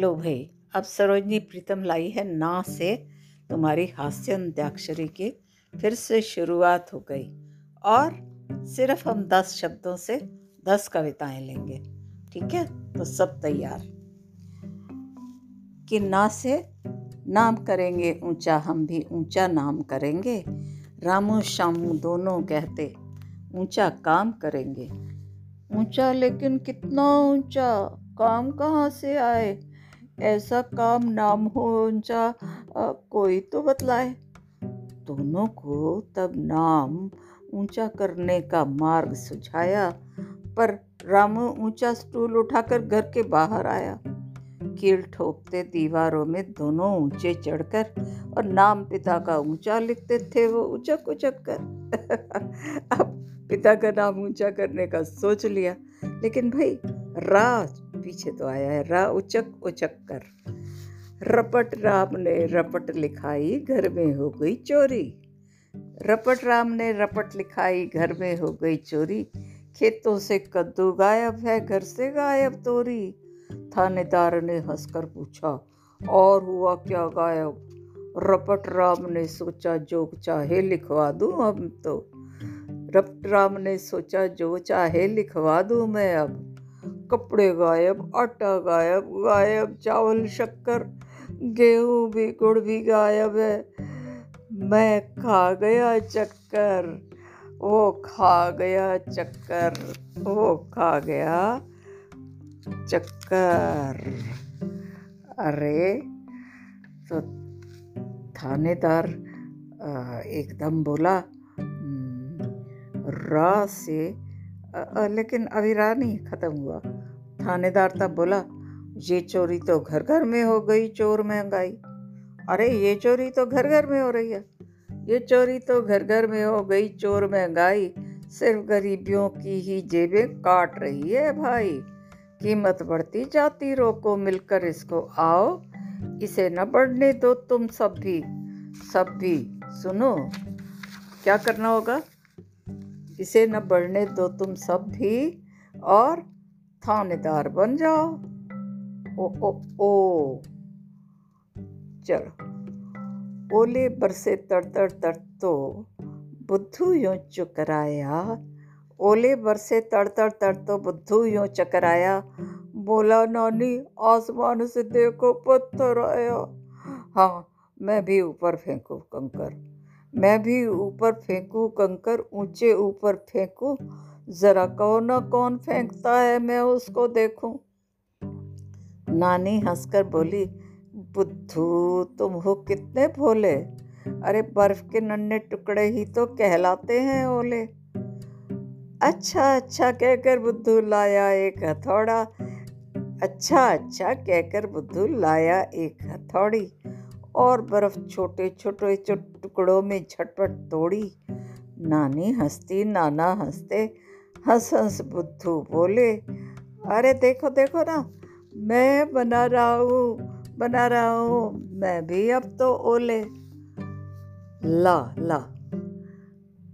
लो भाई, अब सरोजनी प्रीतम लाई है ना से तुम्हारी हास्य अंत्याक्षरी की फिर से शुरुआत हो गई। और सिर्फ़ हम दस शब्दों से दस कविताएँ लेंगे, ठीक है? तो सब तैयार। कि ना से नाम करेंगे ऊँचा, हम भी ऊँचा नाम करेंगे। रामू शामू दोनों कहते ऊँचा काम करेंगे। ऊँचा लेकिन कितना ऊँचा, काम कहाँ से आए? ऐसा काम नाम हो ऊँचा कोई तो बतलाए। दोनों को तब नाम ऊँचा करने का मार्ग सुझाया, पर रामू ऊँचा स्टूल उठाकर घर के बाहर आया। कील ठोकते दीवारों में दोनों ऊँचे चढ़कर और नाम पिता का ऊँचा लिखते थे वो उचक उचक कर। अब पिता का नाम ऊँचा करने का सोच लिया। लेकिन भाई, राज पीछे तो आया है, रा उचक उचक कर। रपट राम ने रपट लिखाई, घर में हो गई चोरी। रपट राम ने रपट लिखाई, घर में हो गई चोरी। खेतों से कद्दू गायब है, घर से गायब तोरी। थानेदार ने हंसकर पूछा, और हुआ क्या गायब? रपट राम ने सोचा, जो चाहे लिखवा दूँ अब तो। रपट राम ने सोचा, जो चाहे लिखवा दूँ मैं अब कपड़े गायब, आटा गायब गायब, चावल, शक्कर, गेहूँ भी, गुड़ भी गायब है। मैं खा गया चक्कर, वो खा गया चक्कर, वो खा गया चक्कर। अरे तो थानेदार एकदम बोला रा से लेकिन अभी रा नहीं ख़त्म हुआ। थानेदार तब बोला, ये चोरी तो घर घर में हो गई, चोर महँगाई। अरे, ये चोरी तो घर घर में हो रही है। ये चोरी तो घर घर में हो गई, चोर महँगाई। सिर्फ़ गरीबियों की ही जेबें काट रही है, भाई। कीमत बढ़ती जाती, रोको मिलकर इसको आओ। इसे न बढ़ने दो तुम सब भी। सब भी, सुनो। क्या करना होगा? इसे न बढ़ने दो तुम सब भी, और थानेदार बन जाओ ओ ओ ओ चलो ओले बरसे तड़ तड़ तड़ तो बुद्धू यूँ चुकराया ओले बरसे तड़ तड़ तड़ तो बुद्धू यूँ चकराया बोला नानी आसमान से देखो पत्थर आया हाँ मैं भी ऊपर फेंकू कंकर मैं भी ऊपर फेंकू कंकर ऊँचे ऊपर फेंकू जरा कौन ना कौन फेंकता है, मैं उसको देखूँ। नानी हंसकर बोली, बुद्धू, तुम हो कितने भोले। अरे, बर्फ़ के नन्हे टुकड़े ही तो कहलाते हैं ओले। अच्छा अच्छा कहकर बुद्धू लाया एक हथौड़ा। अच्छा अच्छा कहकर बुद्धू लाया एक हथौड़ी। और बर्फ़ छोटे छोटे टुकड़ों में झटपट तोड़ी। नानी हंसती, नाना हँसते। हंस हंस बुद्धू बोले, अरे देखो देखो ना, मैं बना रहा हूँ, बना रहा हूँ, मैं भी अब तो ओले। ला ला।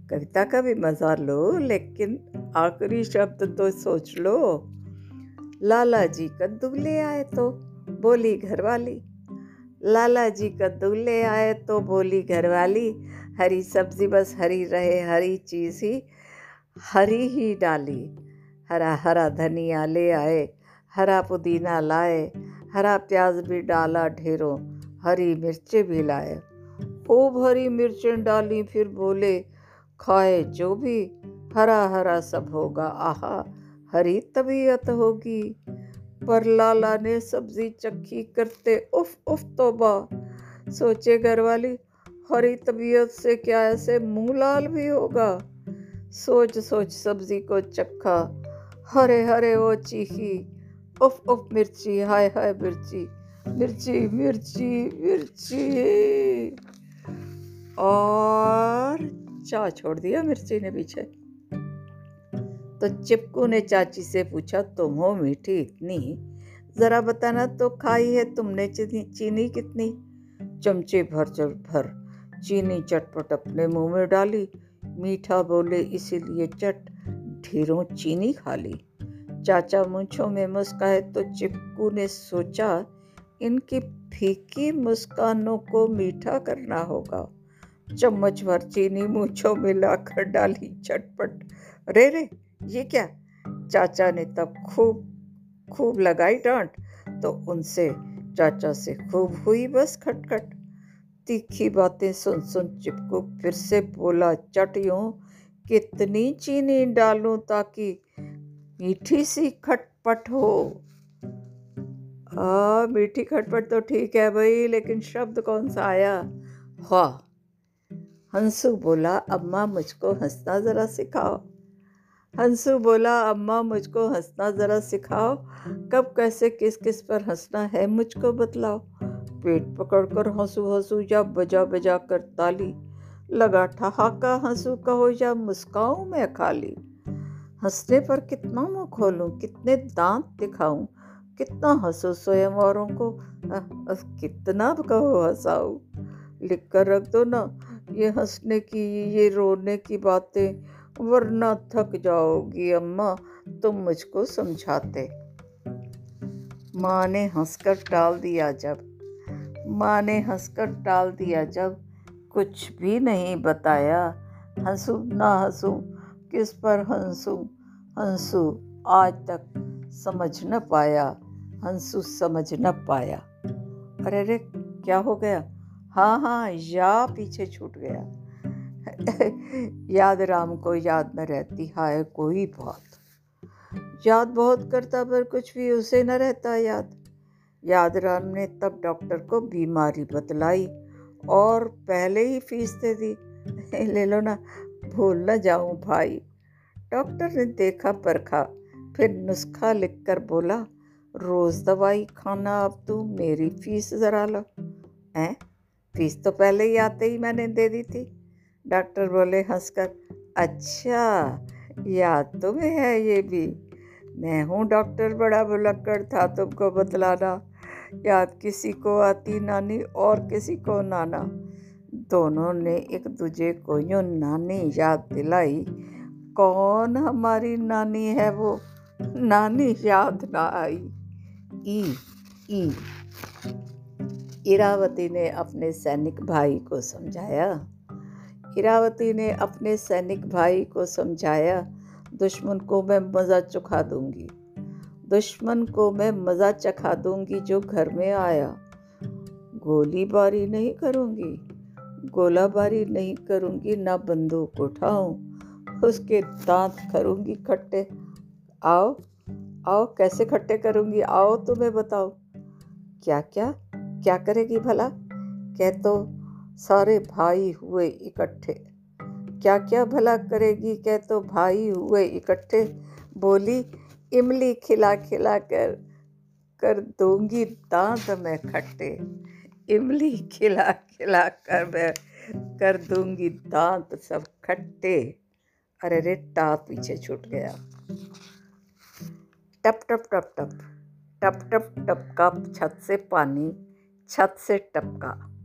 कविता का भी मज़ा लो, लेकिन आखिरी शब्द तो सोच लो। लाला जी कद्दू ले आए तो बोली घरवाली। लाला जी कद्दू ले आए तो बोली घरवाली। हरी सब्ज़ी बस हरी रहे, हरी चीज़ ही हरी ही डाली। हरा हरा धनिया ले आए, हरा पुदीना लाए, हरा प्याज भी डाला ढेरों, हरी मिर्चें भी लाए। खूब हरी मिर्चें डाली फिर बोले, खाए जो भी, हरा हरा सब होगा, आहा, हरी तबीयत होगी। पर लाला ने सब्ज़ी चक्की करते उफ उफ तोबा। सोचे घर वाली हरी तबीयत से क्या ऐसे मुँह लाल भी होगा? सोच सोच सब्ज़ी को चखा। हरे हरे वो चीखी उफ उफ मिर्ची, हाय हाय मिर्ची। मिर्ची मिर्ची मिर्ची। और चा छोड़ दिया मिर्ची ने पीछे। तो चिपकू ने चाची से पूछा, तुम हो मीठी इतनी? ज़रा बताना तो खाई है तुमने चीनी कितनी? चमचे भर भर, चीनी चटपट अपने मुँह में डाली। मीठा बोले, इसीलिए चट, ढेरों चीनी खा ली। चाचा मूछों में मुस्काए तो चिपकू ने सोचा, इनकी फीकी मुस्कानों को मीठा करना होगा। चम्मच भर चीनी मूछों में लाकर डाली चटपट। रे रे, ये क्या? चाचा ने तब खूब खूब लगाई डांट तो उनसे चाचा से खूब हुई बस खटखट। तीखी बातें सुन सुन चिपकू, फिर से बोला चटियों कितनी चीनी डालूं ताकि मीठी सी खटपट हो? हाँ मीठी खटपट तो ठीक है भाई, लेकिन शब्द कौन सा आया? हाँ। हंसू बोला, अम्मा, मुझको हंसना ज़रा सिखाओ। हंसू बोला, अम्मा, मुझको हंसना ज़रा सिखाओ। कब, कैसे किस किस पर हंसना है, मुझको बतलाओ। पेट पकड़कर हंसू हंसू या बजा बजा कर ताली लगा ठहाका हंसू कहो या मुस्काऊं मैं खाली हंसने पर कितना मुँह खोलूं कितने दांत दिखाऊँ कितना हंसो स्वयं औरों को आ, आ, कितना कहो हंसाओ लिख कर रख दो ना ये हंसने की ये रोने की बातें वरना थक जाओगी अम्मा तुम मुझको समझाते। माँ ने हंसकर टाल दिया जब माँ ने हंसकर टाल दिया। जब कुछ भी नहीं बताया, हंसू, ना हंसू, किस पर हंसू हंसू आज तक समझ न पाया, हंसू समझ न पाया। अरे रे क्या हो गया? हाँ हाँ या पीछे छूट गया। याद राम को याद न रहती, हाय, कोई बात। याद बहुत करता, पर कुछ भी उसे न रहता याद। याद राम ने तब डॉक्टर को बीमारी बतलाई और पहले ही फ़ीस दे दी। ले लो ना, भूल ना जाऊँ भाई। डॉक्टर ने देखा परखा, फिर नुस्खा लिखकर बोला, रोज़ दवाई खाना, अब तू मेरी फ़ीस ज़रा लो। हैं फ़ीस तो पहले ही आते ही मैंने दे दी थी। डॉक्टर बोले हंसकर अच्छा याद तुम्हें है ये भी। मैं हूँ डॉक्टर, बड़ा बुलक्कड़ था तुमको बतलाना। याद किसी को आती नानी और किसी को नाना। दोनों ने एक दूजे को यूँ नानी याद दिलाई। कौन हमारी नानी है वो? नानी याद ना आई। ई ई। इरावती ने अपने सैनिक भाई को समझाया। इरावती ने अपने सैनिक भाई को समझाया। दुश्मन को मैं मज़ा चुखा दूँगी। दुश्मन को मैं मज़ा चखा दूँगी जो घर में आया। गोलीबारी नहीं करूँगी। गोलाबारी नहीं करूँगी, ना बंदूक उठाऊं। उसके दांत करूँगी खट्टे। आओ आओ, कैसे खट्टे करूँगी? आओ, तुम्हें बताओ क्या क्या क्या करेगी भला? कह तो सारे भाई हुए इकट्ठे। क्या क्या भला करेगी? कह तो भाई हुए इकट्ठे। बोली, इमली खिला खिला कर कर दूँगी दांत में खट्टे। इमली खिला खिला कर मैं, कर दूँगी दांत सब खट्टे। अरे रे टाप पीछे छूट गया। टप टप टप टप। टप टप, टपका, छत से पानी, छत से टपका।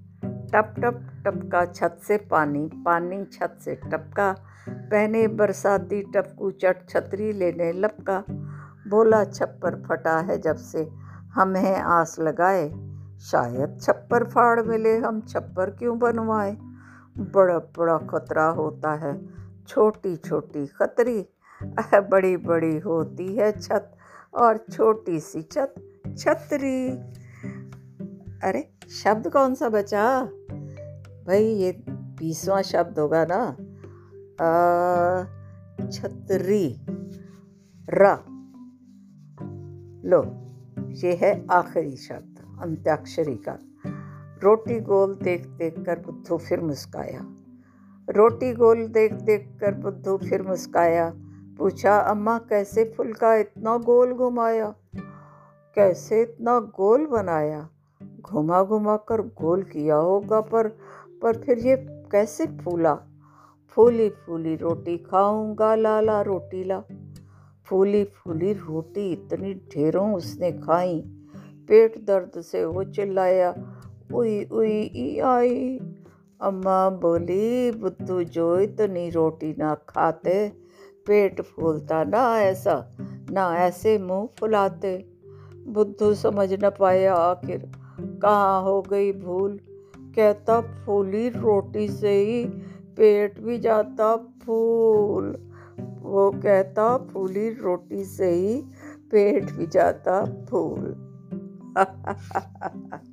टप टप, टपका छत से पानी पानी छत से टपका। पहने बरसाती टपकू चट छतरी लेने लपका। बोला छप्पर फटा है जब से हम हमें आस लगाए। शायद छप्पर फाड़ मिले हम छप्पर क्यों बनवाए? बड़ा बड़ा खतरा होता है छोटी छोटी खतरी। बड़ी बड़ी होती है छत और छोटी सी छत, छतरी। अरे, शब्द कौन सा बचा? भाई, ये बीसवा शब्द होगा ना? छतरी। र। लो, ये है आखिरी शब्द, अंत्याक्षरी का। रोटी गोल देख देख कर बुद्धू फिर मुस्काया। रोटी गोल देख देख कर बुद्धू फिर मुस्काया। पूछा, अम्मा, कैसे फुलका इतना गोल घुमाया? कैसे इतना गोल बनाया? घुमा घुमा कर गोल किया होगा पर पर फिर ये कैसे फूला? फूली फूली रोटी खाऊँगा, लाला रोटी ला फूली फूली रोटी इतनी ढेरों उसने खाई। पेट दर्द से वो चिल्लाया, उई उई, ई, आई। अम्मा बोली, बुद्धू जो इतनी रोटी ना खाते, पेट फूलता ना ऐसा, ना ऐसे मुँह फुलाते। बुद्धू समझ न पाया आखिर, कहाँ हो गई भूल? कहता, फूली रोटी से ही पेट भी जाता फूल। वो कहता, फूली रोटी से ही पेट भी जाता फूल।